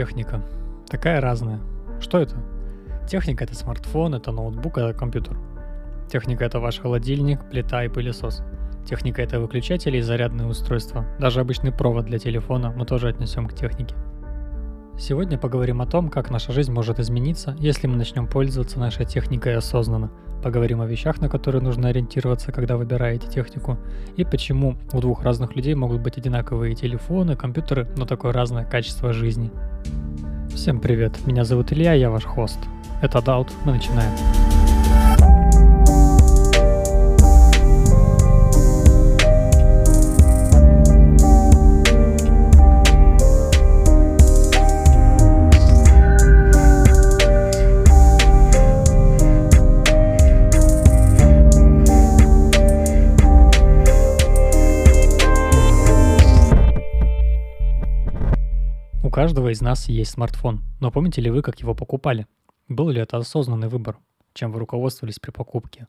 техника. Такая разная. Что это? Техника — это смартфон, это ноутбук, это компьютер. Техника — это ваш холодильник, плита и пылесос. Техника — это выключатели и зарядные устройства. Даже обычный провод для телефона мы тоже отнесем к технике. Сегодня поговорим о том, как наша жизнь может измениться, если мы начнем пользоваться нашей техникой осознанно. Поговорим о вещах, на которые нужно ориентироваться, когда выбираете технику, и почему у двух разных людей могут быть одинаковые телефоны, компьютеры, но такое разное качество жизни. Всем привет, меня зовут Илья, я ваш хост. Это Даут, мы начинаем. Каждого из нас есть смартфон, но помните ли вы, как его покупали? Был ли это осознанный выбор? Чем вы руководствовались при покупке?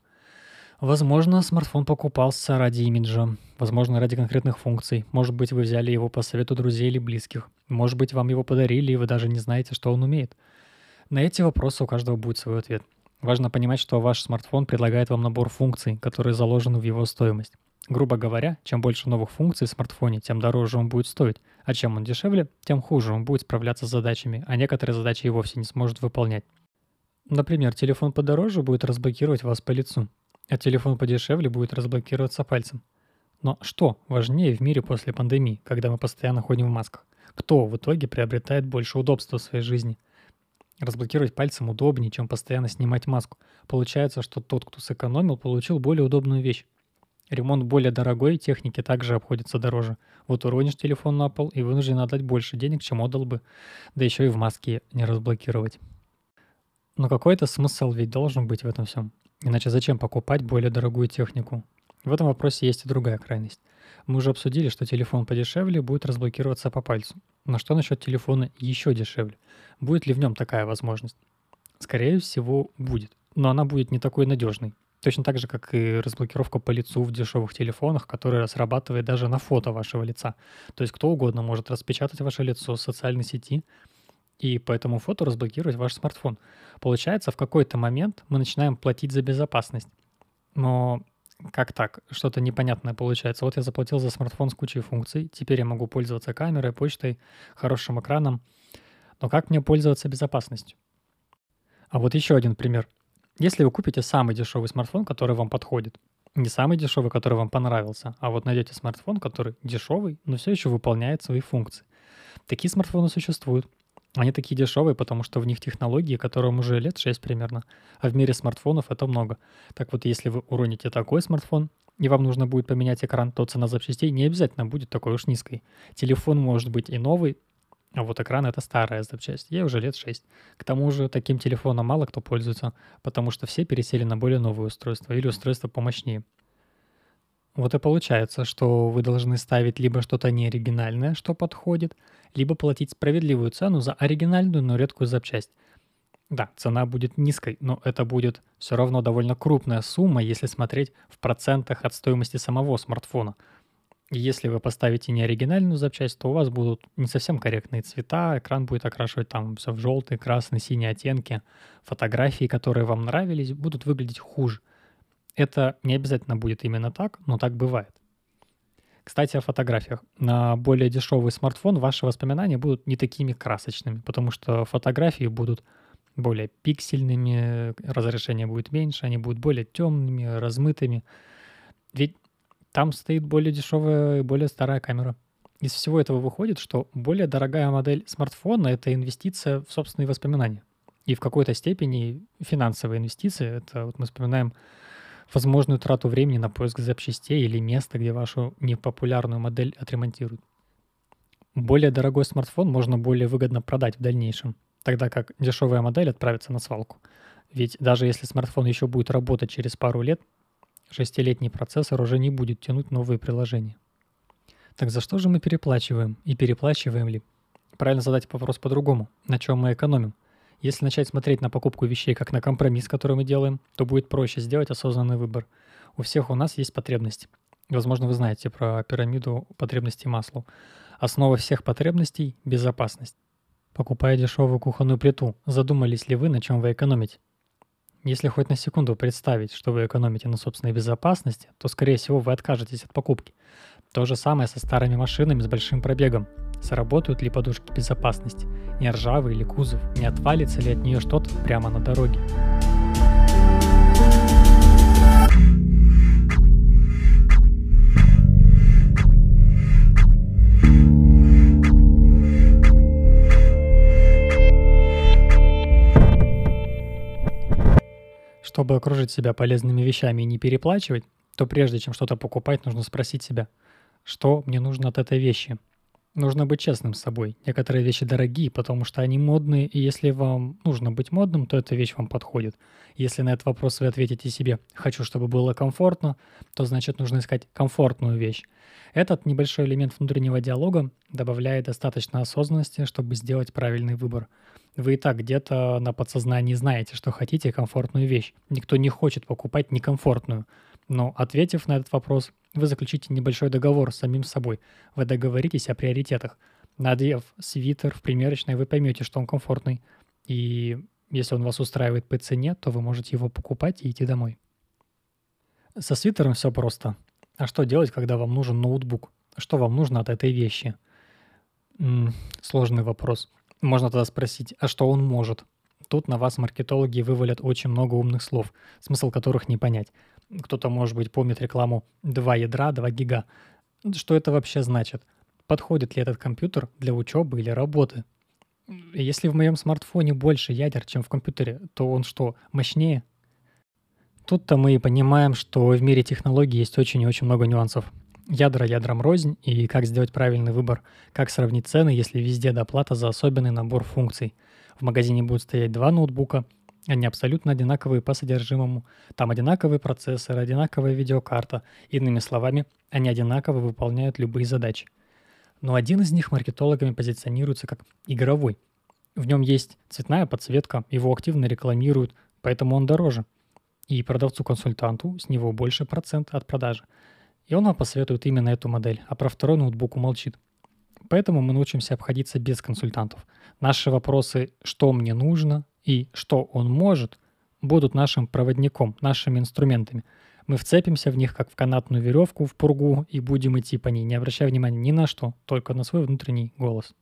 Возможно, смартфон покупался ради имиджа, возможно, ради конкретных функций. Может быть, вы взяли его по совету друзей или близких. Может быть, вам его подарили, и вы даже не знаете, что он умеет. На эти вопросы у каждого будет свой ответ. Важно понимать, что ваш смартфон предлагает вам набор функций, которые заложены в его стоимость. Грубо говоря, чем больше новых функций в смартфоне, тем дороже он будет стоить, а чем он дешевле, тем хуже он будет справляться с задачами, а некоторые задачи и вовсе не сможет выполнять. Например, телефон подороже будет разблокировать вас по лицу, а телефон подешевле будет разблокироваться пальцем. Но что важнее в мире после пандемии, когда мы постоянно ходим в масках? Кто в итоге приобретает больше удобства в своей жизни? Разблокировать пальцем удобнее, чем постоянно снимать маску. Получается, что тот, кто сэкономил, получил более удобную вещь. Ремонт более дорогой техники также обходится дороже. Вот уронишь телефон на пол и вынужден отдать больше денег, чем отдал бы, да еще и в маске не разблокировать. Но какой-то смысл ведь должен быть в этом всем. Иначе зачем покупать более дорогую технику? В этом вопросе есть и другая крайность. Мы уже обсудили, что телефон подешевле будет разблокироваться по пальцу. Но что насчет телефона еще дешевле? Будет ли в нем такая возможность? Скорее всего, будет. Но она будет не такой надежной. Точно так же, как и разблокировка по лицу в дешевых телефонах, которая срабатывает даже на фото вашего лица. То есть кто угодно может распечатать ваше лицо в социальной сети и по этому фото разблокировать ваш смартфон. Получается, в какой-то момент мы начинаем платить за безопасность. Но как так? Что-то непонятное получается. Вот я заплатил за смартфон с кучей функций, теперь я могу пользоваться камерой, почтой, хорошим экраном. Но как мне пользоваться безопасностью? А вот еще один пример. Если вы купите самый дешевый смартфон, который вам подходит, не самый дешевый, который вам понравился, а вот найдете смартфон, который дешевый, но все еще выполняет свои функции. Такие смартфоны существуют. Они такие дешевые, потому что в них технологии, которым уже лет 6 примерно, а в мире смартфонов это много. Так вот, если вы уроните такой смартфон, и вам нужно будет поменять экран, то цена запчастей не обязательно будет такой уж низкой. Телефон может быть и новый, а вот экран — это старая запчасть. Ей уже лет 6. К тому же таким телефоном мало кто пользуется, потому что все пересели на более новые устройства или устройства помощнее. Вот и получается, что вы должны ставить либо что-то неоригинальное, что подходит, либо платить справедливую цену за оригинальную, но редкую запчасть. Да, цена будет низкой, но это будет все равно довольно крупная сумма, если смотреть в процентах от стоимости самого смартфона. Если вы поставите неоригинальную запчасть, то у вас будут не совсем корректные цвета, экран будет окрашивать там все в желтый, красный, синий оттенки, фотографии, которые вам нравились, будут выглядеть хуже. Это не обязательно будет именно так, но так бывает. Кстати, о фотографиях. На более дешевый смартфон ваши воспоминания будут не такими красочными, потому что фотографии будут более пиксельными, разрешение будет меньше, они будут более темными, размытыми. Ведь там стоит более дешевая и более старая камера. Из всего этого выходит, что более дорогая модель смартфона — это инвестиция в собственные воспоминания. И в какой-то степени финансовая инвестиция — это вот мы вспоминаем возможную трату времени на поиск запчастей или места, где вашу непопулярную модель отремонтируют. Более дорогой смартфон можно более выгодно продать в дальнейшем, тогда как дешевая модель отправится на свалку. Ведь даже если смартфон еще будет работать через пару лет, шестилетний процессор уже не будет тянуть новые приложения. Так за что же мы переплачиваем и переплачиваем ли? Правильно задать вопрос по-другому. На чем мы экономим? Если начать смотреть на покупку вещей как на компромисс, который мы делаем, то будет проще сделать осознанный выбор. У всех у нас есть потребности. Возможно, вы знаете про пирамиду потребностей Маслоу. Основа всех потребностей – безопасность. Покупая дешевую кухонную плиту, задумались ли вы, на чем вы экономите? Если хоть на секунду представить, что вы экономите на собственной безопасности, то, скорее всего, вы откажетесь от покупки. То же самое со старыми машинами с большим пробегом. Сработают ли подушки безопасности? Не ржавый или кузов? Не отвалится ли от нее что-то прямо на дороге? Чтобы окружить себя полезными вещами и не переплачивать, то прежде чем что-то покупать, нужно спросить себя, что мне нужно от этой вещи. Нужно быть честным с собой. Некоторые вещи дорогие, потому что они модные, и если вам нужно быть модным, то эта вещь вам подходит. Если на этот вопрос вы ответите себе «хочу, чтобы было комфортно», то значит нужно искать комфортную вещь. Этот небольшой элемент внутреннего диалога добавляет достаточно осознанности, чтобы сделать правильный выбор – вы и так где-то на подсознании знаете, что хотите комфортную вещь. Никто не хочет покупать некомфортную. Но ответив на этот вопрос, вы заключите небольшой договор с самим собой. Вы договоритесь о приоритетах. Надев свитер в примерочной, вы поймете, что он комфортный. И если он вас устраивает по цене, то вы можете его покупать и идти домой. Со свитером все просто. А что делать, когда вам нужен ноутбук? Что вам нужно от этой вещи? М-м, сложный вопрос. Можно тогда спросить, а что он может? Тут на вас маркетологи вывалят очень много умных слов, смысл которых не понять. Кто-то, может быть, помнит рекламу «два ядра, 2 гига». Что это вообще значит? Подходит ли этот компьютер для учебы или работы? Если в моем смартфоне больше ядер, чем в компьютере, то он что, мощнее? Тут-то мы и понимаем, что в мире технологий есть очень и очень много нюансов ядра ядрам рознь и как сделать правильный выбор, как сравнить цены, если везде доплата за особенный набор функций. В магазине будут стоять два ноутбука, они абсолютно одинаковые по содержимому. Там одинаковый процессор, одинаковая видеокарта. Иными словами, они одинаково выполняют любые задачи. Но один из них маркетологами позиционируется как игровой. В нем есть цветная подсветка, его активно рекламируют, поэтому он дороже. И продавцу-консультанту с него больше процент от продажи – и он вам посоветует именно эту модель, а про второй ноутбук умолчит. Поэтому мы научимся обходиться без консультантов. Наши вопросы «что мне нужно» и «что он может» будут нашим проводником, нашими инструментами. Мы вцепимся в них, как в канатную веревку, в пургу, и будем идти по ней, не обращая внимания ни на что, только на свой внутренний голос.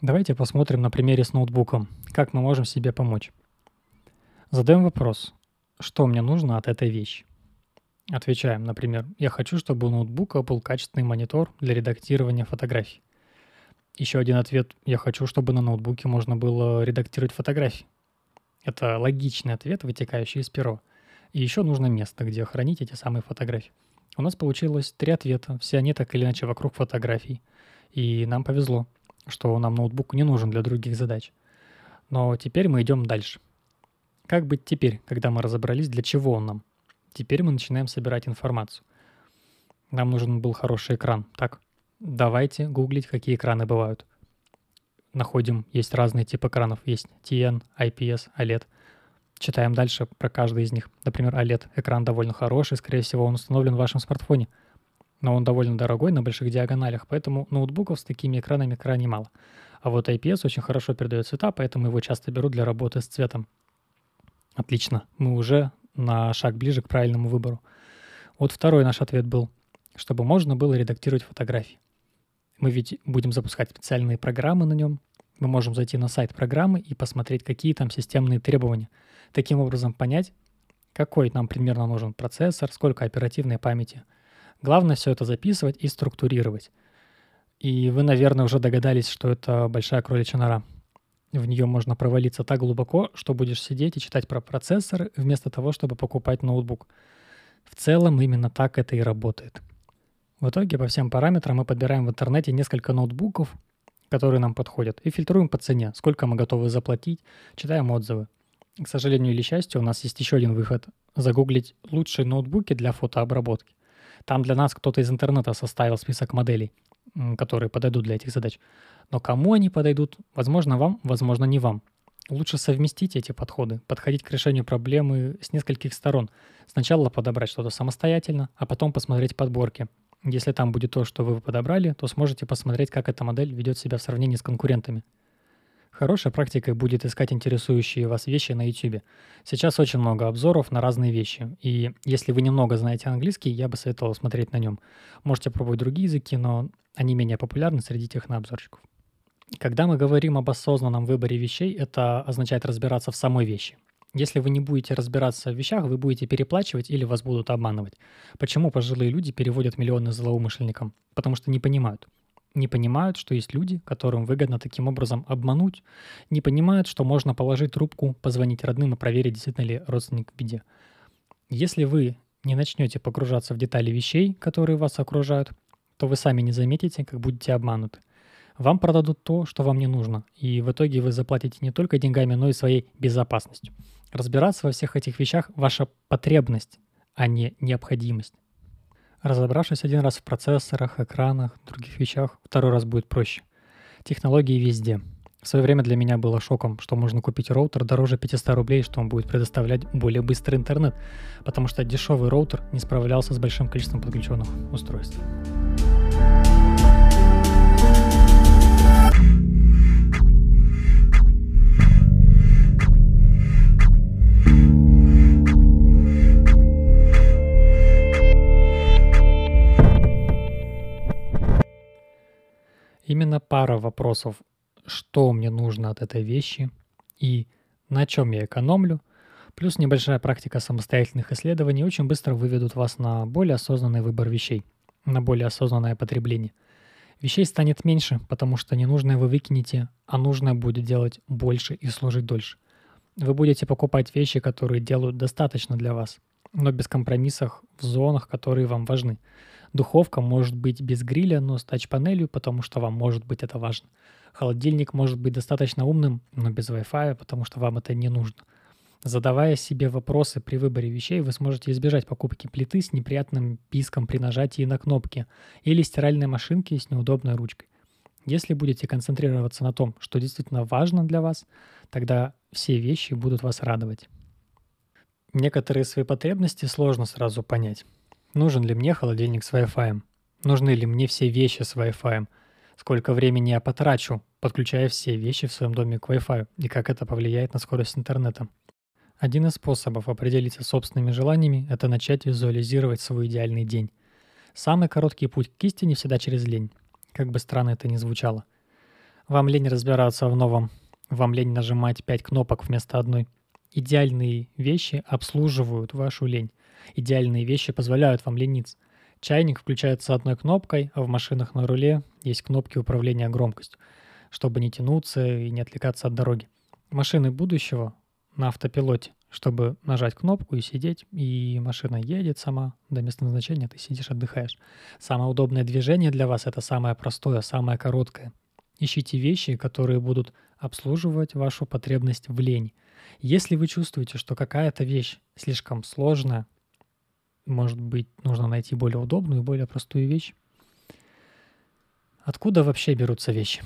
Давайте посмотрим на примере с ноутбуком, как мы можем себе помочь. Задаем вопрос, что мне нужно от этой вещи. Отвечаем, например, я хочу, чтобы у ноутбука был качественный монитор для редактирования фотографий. Еще один ответ, я хочу, чтобы на ноутбуке можно было редактировать фотографии. Это логичный ответ, вытекающий из перо. И еще нужно место, где хранить эти самые фотографии. У нас получилось три ответа, все они так или иначе вокруг фотографий. И нам повезло, что нам ноутбук не нужен для других задач. Но теперь мы идем дальше. Как быть теперь, когда мы разобрались, для чего он нам? Теперь мы начинаем собирать информацию. Нам нужен был хороший экран. Так, давайте гуглить, какие экраны бывают. Находим, есть разные типы экранов. Есть TN, IPS, OLED. Читаем дальше про каждый из них. Например, OLED. Экран довольно хороший, скорее всего, он установлен в вашем смартфоне. Но он довольно дорогой на больших диагоналях, поэтому ноутбуков с такими экранами крайне мало. А вот IPS очень хорошо передает цвета, поэтому его часто берут для работы с цветом. Отлично, мы уже на шаг ближе к правильному выбору. Вот второй наш ответ был, чтобы можно было редактировать фотографии. Мы ведь будем запускать специальные программы на нем. Мы можем зайти на сайт программы и посмотреть, какие там системные требования. Таким образом понять, какой нам примерно нужен процессор, сколько оперативной памяти. Главное все это записывать и структурировать. И вы, наверное, уже догадались, что это большая кроличья нора – в нее можно провалиться так глубоко, что будешь сидеть и читать про процессор вместо того, чтобы покупать ноутбук. В целом именно так это и работает. В итоге по всем параметрам мы подбираем в интернете несколько ноутбуков, которые нам подходят, и фильтруем по цене, сколько мы готовы заплатить, читаем отзывы. К сожалению или счастью, у нас есть еще один выход – загуглить лучшие ноутбуки для фотообработки. Там для нас кто-то из интернета составил список моделей, которые подойдут для этих задач. Но кому они подойдут, возможно вам, возможно не вам. Лучше совместить эти подходы, подходить к решению проблемы с нескольких сторон. Сначала подобрать что-то самостоятельно, а потом посмотреть подборки. Если там будет то, что вы подобрали, то сможете посмотреть, как эта модель ведет себя в сравнении с конкурентами. Хорошей практикой будет искать интересующие вас вещи на YouTube. Сейчас очень много обзоров на разные вещи. И если вы немного знаете английский, я бы советовал смотреть на нем. Можете пробовать другие языки, но они менее популярны среди технообзорщиков. Когда мы говорим об осознанном выборе вещей, это означает разбираться в самой вещи. Если вы не будете разбираться в вещах, вы будете переплачивать или вас будут обманывать. Почему пожилые люди переводят миллионы злоумышленникам? Потому что не понимают. Не понимают, что есть люди, которым выгодно таким образом обмануть. Не понимают, что можно положить трубку, позвонить родным и проверить, действительно ли родственник в беде. Если вы не начнете погружаться в детали вещей, которые вас окружают, то вы сами не заметите, как будете обмануты. Вам продадут то, что вам не нужно, и в итоге вы заплатите не только деньгами, но и своей безопасностью. Разбираться во всех этих вещах – ваша потребность, а не необходимость. Разобравшись один раз в процессорах, экранах, других вещах, второй раз будет проще. Технологии везде. В свое время для меня было шоком, что можно купить роутер дороже 500 рублей, что он будет предоставлять более быстрый интернет, потому что дешевый роутер не справлялся с большим количеством подключенных устройств. Именно пара вопросов, что мне нужно от этой вещи и на чем я экономлю, плюс небольшая практика самостоятельных исследований очень быстро выведут вас на более осознанный выбор вещей, на более осознанное потребление. Вещей станет меньше, потому что ненужное вы выкинете, а нужное будет делать больше и служить дольше. Вы будете покупать вещи, которые делают достаточно для вас, но без компромиссов в зонах, которые вам важны – Духовка может быть без гриля, но с тач-панелью, потому что вам может быть это важно. Холодильник может быть достаточно умным, но без Wi-Fi, потому что вам это не нужно. Задавая себе вопросы при выборе вещей, вы сможете избежать покупки плиты с неприятным писком при нажатии на кнопки или стиральной машинки с неудобной ручкой. Если будете концентрироваться на том, что действительно важно для вас, тогда все вещи будут вас радовать. Некоторые свои потребности сложно сразу понять. Нужен ли мне холодильник с Wi-Fi? Нужны ли мне все вещи с Wi-Fi? Сколько времени я потрачу, подключая все вещи в своем доме к Wi-Fi? И как это повлияет на скорость интернета? Один из способов определиться собственными желаниями – это начать визуализировать свой идеальный день. Самый короткий путь к истине всегда через лень. Как бы странно это ни звучало. Вам лень разбираться в новом. Вам лень нажимать пять кнопок вместо одной. Идеальные вещи обслуживают вашу лень. Идеальные вещи позволяют вам лениться. Чайник включается одной кнопкой, а в машинах на руле есть кнопки управления громкостью, чтобы не тянуться и не отвлекаться от дороги. Машины будущего на автопилоте, чтобы нажать кнопку и сидеть, и машина едет сама до места назначения, ты сидишь, отдыхаешь. Самое удобное движение для вас — это самое простое, самое короткое. Ищите вещи, которые будут обслуживать вашу потребность в лени. Если вы чувствуете, что какая-то вещь слишком сложная, может быть, нужно найти более удобную и более простую вещь. Откуда вообще берутся вещи?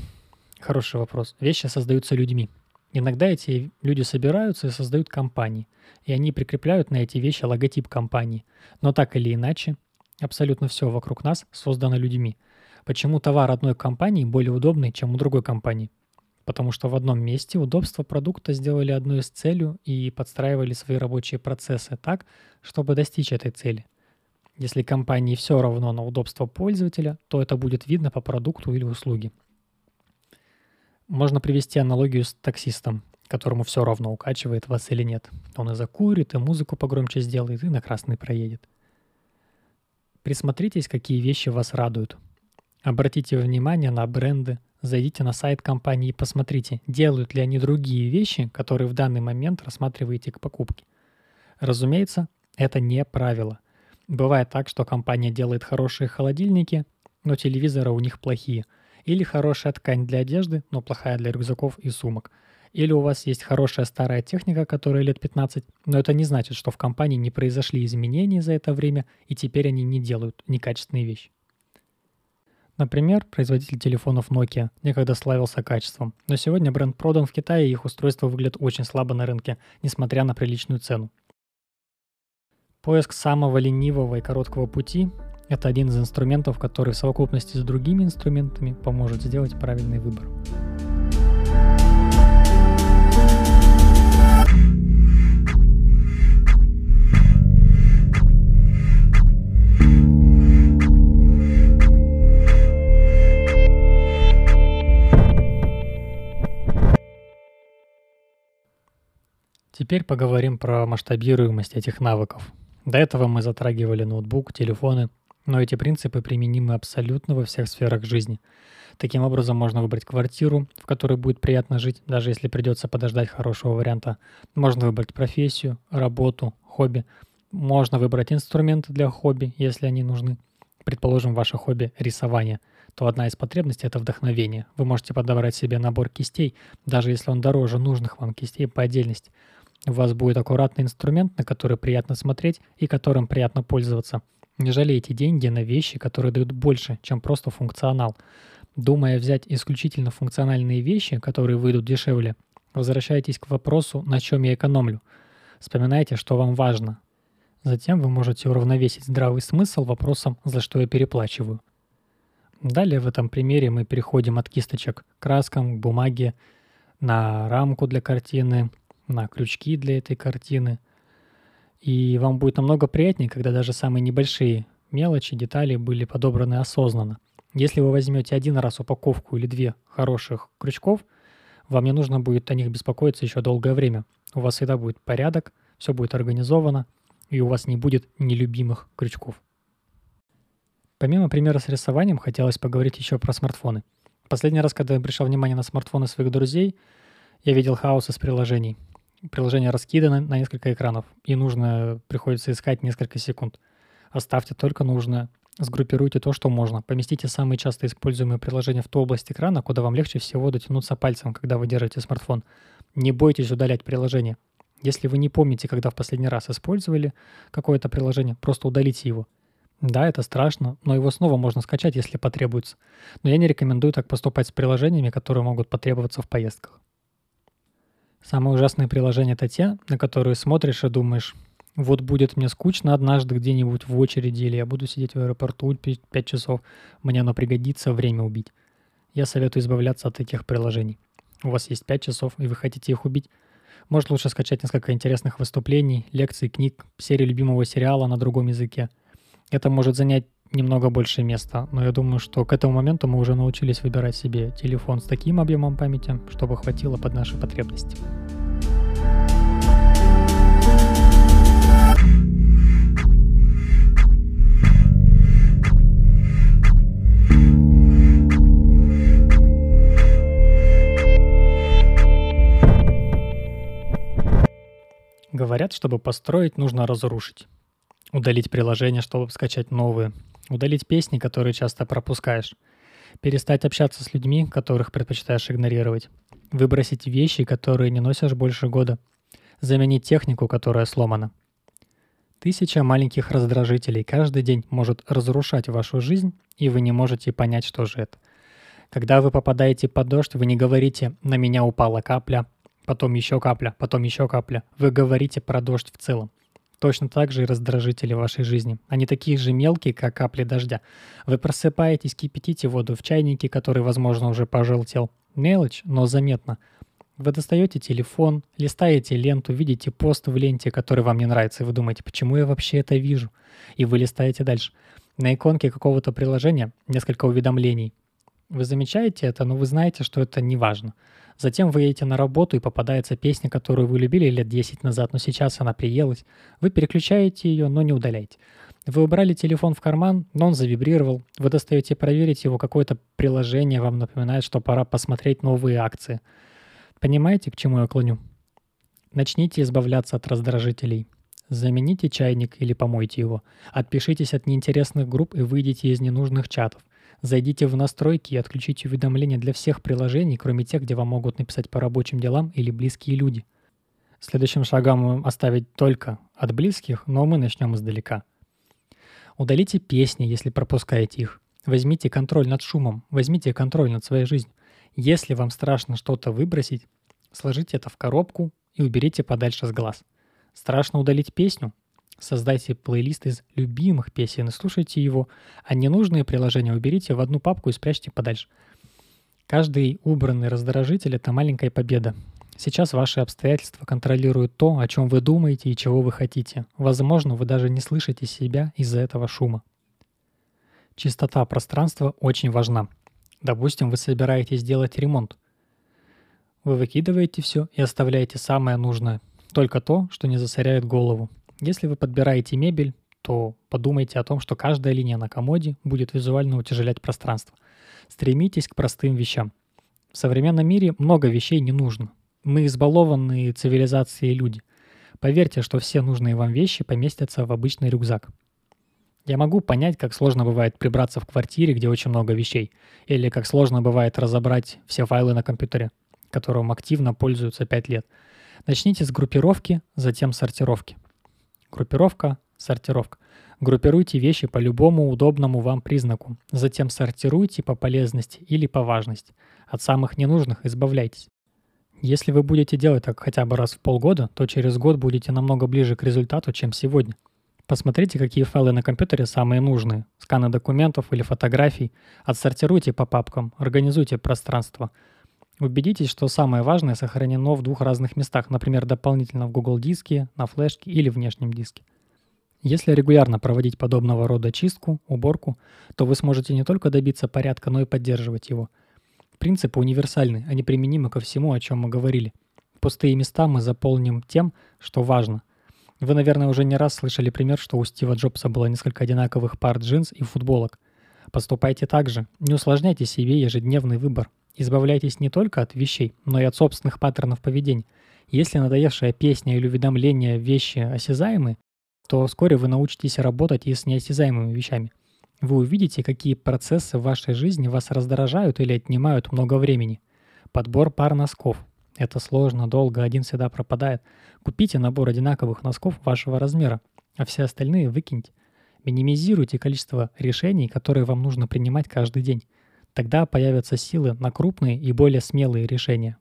Хороший вопрос. Вещи создаются людьми. Иногда эти люди собираются и создают компании, и они прикрепляют на эти вещи логотип компании. Но так или иначе, абсолютно все вокруг нас создано людьми. Почему товар одной компании более удобный, чем у другой компании? Потому что в одном месте удобство продукта сделали одной из целью и подстраивали свои рабочие процессы так, чтобы достичь этой цели. Если компании все равно на удобство пользователя, то это будет видно по продукту или услуге. Можно привести аналогию с таксистом, которому все равно укачивает вас или нет. Он и закурит, и музыку погромче сделает, и на красный проедет. Присмотритесь, какие вещи вас радуют. Обратите внимание на бренды, Зайдите на сайт компании и посмотрите, делают ли они другие вещи, которые в данный момент рассматриваете к покупке. Разумеется, это не правило. Бывает так, что компания делает хорошие холодильники, но телевизоры у них плохие. Или хорошая ткань для одежды, но плохая для рюкзаков и сумок. Или у вас есть хорошая старая техника, которая лет 15, но это не значит, что в компании не произошли изменения за это время, и теперь они не делают некачественные вещи. Например, производитель телефонов Nokia некогда славился качеством, но сегодня бренд продан в Китае и их устройства выглядят очень слабо на рынке, несмотря на приличную цену. Поиск самого ленивого и короткого пути – это один из инструментов, который в совокупности с другими инструментами поможет сделать правильный выбор. Теперь поговорим про масштабируемость этих навыков. До этого мы затрагивали ноутбук, телефоны, но эти принципы применимы абсолютно во всех сферах жизни. Таким образом, можно выбрать квартиру, в которой будет приятно жить, даже если придется подождать хорошего варианта. Можно выбрать профессию, работу, хобби. Можно выбрать инструменты для хобби, если они нужны. Предположим, ваше хобби — рисование — то одна из потребностей — это вдохновение. Вы можете подобрать себе набор кистей, даже если он дороже нужных вам кистей по отдельности. У вас будет аккуратный инструмент, на который приятно смотреть и которым приятно пользоваться. Не жалейте деньги на вещи, которые дают больше, чем просто функционал. Думая взять исключительно функциональные вещи, которые выйдут дешевле, возвращайтесь к вопросу, на чем я экономлю. Вспоминайте, что вам важно. Затем вы можете уравновесить здравый смысл вопросом, за что я переплачиваю. Далее в этом примере мы переходим от кисточек к краскам, к бумаге, на рамку для картины, на крючки для этой картины. И вам будет намного приятнее, когда даже самые небольшие мелочи, детали были подобраны осознанно. Если вы возьмете один раз упаковку или две хороших крючков, вам не нужно будет о них беспокоиться еще долгое время. У вас всегда будет порядок, все будет организовано, и у вас не будет нелюбимых крючков. Помимо примера с рисованием, хотелось поговорить еще про смартфоны. Последний раз, когда я обращал внимание на смартфоны своих друзей, я видел хаос из приложений. Приложения раскиданы на несколько экранов, и нужно, приходится искать несколько секунд. Оставьте только нужное, сгруппируйте то, что можно. Поместите самые часто используемые приложения в ту область экрана, куда вам легче всего дотянуться пальцем, когда вы держите смартфон. Не бойтесь удалять приложение. Если вы не помните, когда в последний раз использовали какое-то приложение, просто удалите его – да, это страшно, но его снова можно скачать, если потребуется. Но я не рекомендую так поступать с приложениями, которые могут потребоваться в поездках. Самые ужасные приложения — это те, на которые смотришь и думаешь, вот будет мне скучно однажды где-нибудь в очереди, или я буду сидеть в аэропорту 5 часов, мне оно пригодится время убить. Я советую избавляться от таких приложений. У вас есть 5 часов, и вы хотите их убить. Может лучше скачать несколько интересных выступлений, лекций, книг, серию любимого сериала на другом языке — это может занять немного больше места, но я думаю, что к этому моменту мы уже научились выбирать себе телефон с таким объемом памяти, чтобы хватило под наши потребности. Говорят, чтобы построить, нужно разрушить. Удалить приложение, чтобы скачать новые. Удалить песни, которые часто пропускаешь. Перестать общаться с людьми, которых предпочитаешь игнорировать. Выбросить вещи, которые не носишь больше года. Заменить технику, которая сломана. Тысяча маленьких раздражителей каждый день может разрушать вашу жизнь, и вы не можете понять, что же это. Когда вы попадаете под дождь, вы не говорите «на меня упала капля», потом еще капля, потом еще капля. Вы говорите про дождь в целом. Точно так же и раздражители вашей жизни. Они такие же мелкие, как капли дождя. Вы просыпаетесь, кипятите воду в чайнике, который, возможно, уже пожелтел. Мелочь, но заметно. Вы достаете телефон, листаете ленту, видите пост в ленте, который вам не нравится, и вы думаете, почему я вообще это вижу? И вы листаете дальше. На иконке какого-то приложения несколько уведомлений. Вы замечаете это, но вы знаете, что это не важно. Затем вы едете на работу и попадается песня, которую вы любили лет 10 назад, но сейчас она приелась. Вы переключаете ее, но не удаляете. Вы убрали телефон в карман, но он завибрировал. Вы достаете проверить его, какое-то приложение вам напоминает, что пора посмотреть новые акции. Понимаете, к чему я клоню? Начните избавляться от раздражителей. Замените чайник или помойте его. Отпишитесь от неинтересных групп и выйдите из ненужных чатов. Зайдите в настройки и отключите уведомления для всех приложений, кроме тех, где вам могут написать по рабочим делам или близкие люди. Следующим шагом оставить только от близких, но мы начнем издалека. Удалите песни, если пропускаете их. Возьмите контроль над шумом, возьмите контроль над своей жизнью. Если вам страшно что-то выбросить, сложите это в коробку и уберите подальше с глаз. Страшно удалить песню? Создайте плейлист из любимых песен и слушайте его, а ненужные приложения уберите в одну папку и спрячьте подальше. Каждый убранный раздражитель — это маленькая победа. Сейчас ваши обстоятельства контролируют то, о чем вы думаете и чего вы хотите. Возможно, вы даже не слышите себя из-за этого шума. Чистота пространства очень важна. Допустим, вы собираетесь сделать ремонт. Вы выкидываете все и оставляете самое нужное. только то, что не засоряет голову. Если вы подбираете мебель, то подумайте о том, что каждая линия на комоде будет визуально утяжелять пространство. Стремитесь к простым вещам. В современном мире много вещей не нужно. Мы избалованные цивилизацией люди. Поверьте, что все нужные вам вещи поместятся в обычный рюкзак. Я могу понять, как сложно бывает прибраться в квартире, где очень много вещей, или как сложно бывает разобрать все файлы на компьютере, которым активно пользуются 5 лет. Начните с группировки, затем сортировки. Группировка, сортировка. Группируйте вещи по любому удобному вам признаку, затем сортируйте по полезности или по важности. От самых ненужных избавляйтесь. Если вы будете делать так хотя бы раз в полгода, то через год будете намного ближе к результату, чем сегодня – Посмотрите, какие файлы на компьютере самые нужные. Сканы документов или фотографий. Отсортируйте по папкам, организуйте пространство. Убедитесь, что самое важное сохранено в двух разных местах, например, дополнительно в Google диске, на флешке или внешнем диске. Если регулярно проводить подобного рода чистку, уборку, то вы сможете не только добиться порядка, но и поддерживать его. Принципы универсальны, они применимы ко всему, о чем мы говорили. Пустые места мы заполним тем, что важно. Вы, наверное, уже не раз слышали пример, что у Стива Джобса было несколько одинаковых пар джинс и футболок. Поступайте так же. Не усложняйте себе ежедневный выбор. Избавляйтесь не только от вещей, но и от собственных паттернов поведения. Если надоевшая песня или уведомления вещи осязаемы, то вскоре вы научитесь работать и с неосязаемыми вещами. Вы увидите, какие процессы в вашей жизни вас раздражают или отнимают много времени. Подбор пар носков, это сложно, долго, один всегда пропадает. Купите набор одинаковых носков вашего размера, а все остальные выкиньте. Минимизируйте количество решений, которые вам нужно принимать каждый день. Тогда появятся силы на крупные и более смелые решения.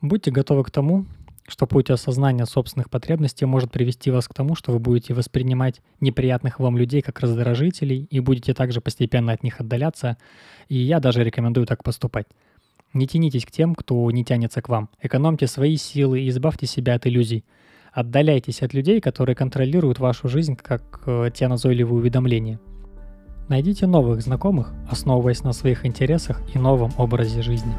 Будьте готовы к тому, что путь осознания собственных потребностей может привести вас к тому, что вы будете воспринимать неприятных вам людей как раздражителей и будете также постепенно от них отдаляться. И я даже рекомендую так поступать. Не тянитесь к тем, кто не тянется к вам. Экономьте свои силы и избавьте себя от иллюзий. Отдаляйтесь от людей, которые контролируют вашу жизнь, как э, те назойливые уведомления. Найдите новых знакомых, основываясь на своих интересах и новом образе жизни.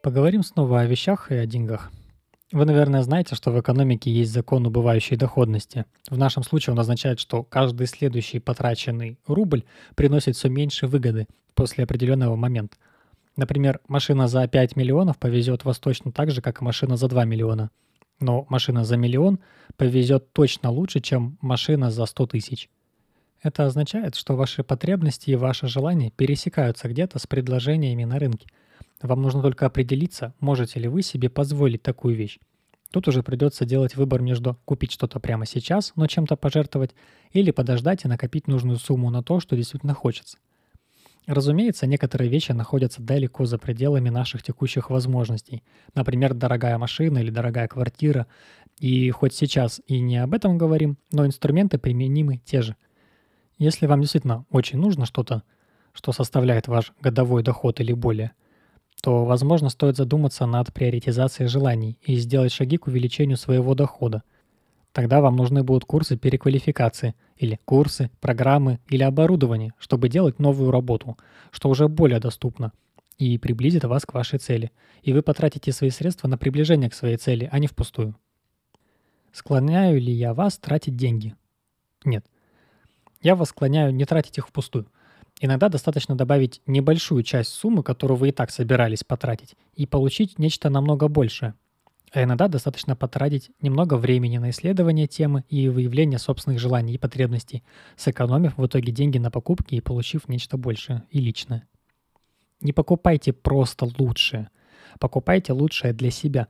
Поговорим снова о вещах и о деньгах. Вы, наверное, знаете, что в экономике есть закон убывающей доходности. В нашем случае он означает, что каждый следующий потраченный рубль приносит все меньше выгоды после определенного момента. Например, машина за 5 миллионов повезет вас точно так же, как машина за 2 миллиона. Но машина за миллион повезет точно лучше, чем машина за 100 тысяч. Это означает, что ваши потребности и ваши желания пересекаются где-то с предложениями на рынке – вам нужно только определиться, можете ли вы себе позволить такую вещь. Тут уже придется делать выбор между купить что-то прямо сейчас, но чем-то пожертвовать, или подождать и накопить нужную сумму на то, что действительно хочется. Разумеется, некоторые вещи находятся далеко за пределами наших текущих возможностей. Например, дорогая машина или дорогая квартира. И хоть сейчас и не об этом говорим, но инструменты применимы те же. Если вам действительно очень нужно что-то, что составляет ваш годовой доход или более – то, возможно, стоит задуматься над приоритизацией желаний и сделать шаги к увеличению своего дохода. Тогда вам нужны будут курсы переквалификации или курсы, программы или оборудование, чтобы делать новую работу, что уже более доступно и приблизит вас к вашей цели. И вы потратите свои средства на приближение к своей цели, а не впустую. Склоняю ли я вас тратить деньги? Нет. Я вас склоняю не тратить их впустую – Иногда достаточно добавить небольшую часть суммы, которую вы и так собирались потратить, и получить нечто намного большее. А иногда достаточно потратить немного времени на исследование темы и выявление собственных желаний и потребностей, сэкономив в итоге деньги на покупки и получив нечто большее и личное. Не покупайте просто лучшее. Покупайте лучшее для себя.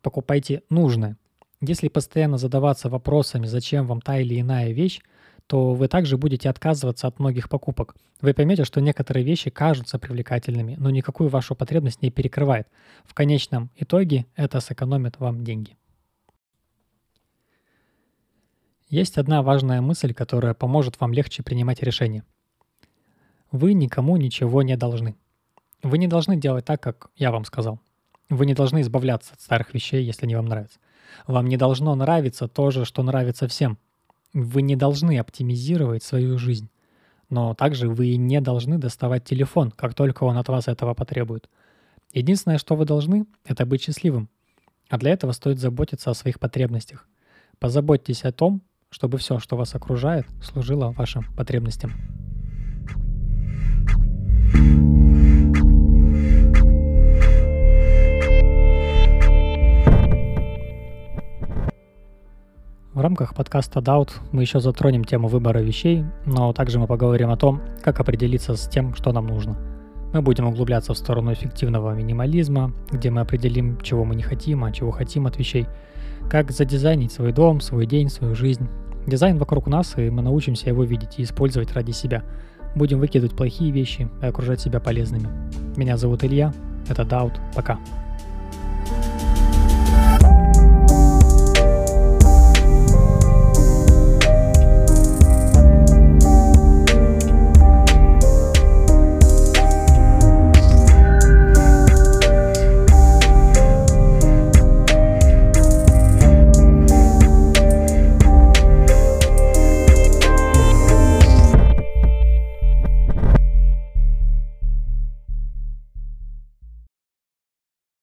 Покупайте нужное. Если постоянно задаваться вопросами, зачем вам та или иная вещь, то вы также будете отказываться от многих покупок. Вы поймете, что некоторые вещи кажутся привлекательными, но никакую вашу потребность не перекрывает. В конечном итоге это сэкономит вам деньги. Есть одна важная мысль, которая поможет вам легче принимать решения. Вы никому ничего не должны. Вы не должны делать так, как я вам сказал. Вы не должны избавляться от старых вещей, если они вам нравятся. Вам не должно нравиться то же, что нравится всем. Вы не должны оптимизировать свою жизнь. Но также вы не должны доставать телефон, как только он от вас этого потребует. Единственное, что вы должны, это быть счастливым. А для этого стоит заботиться о своих потребностях. Позаботьтесь о том, чтобы все, что вас окружает, служило вашим потребностям. В рамках подкаста Doubt мы еще затронем тему выбора вещей, но также мы поговорим о том, как определиться с тем, что нам нужно. Мы будем углубляться в сторону эффективного минимализма, где мы определим, чего мы не хотим, а чего хотим от вещей, как задизайнить свой дом, свой день, свою жизнь. Дизайн вокруг нас, и мы научимся его видеть и использовать ради себя. Будем выкидывать плохие вещи и окружать себя полезными. Меня зовут Илья, это Doubt, пока.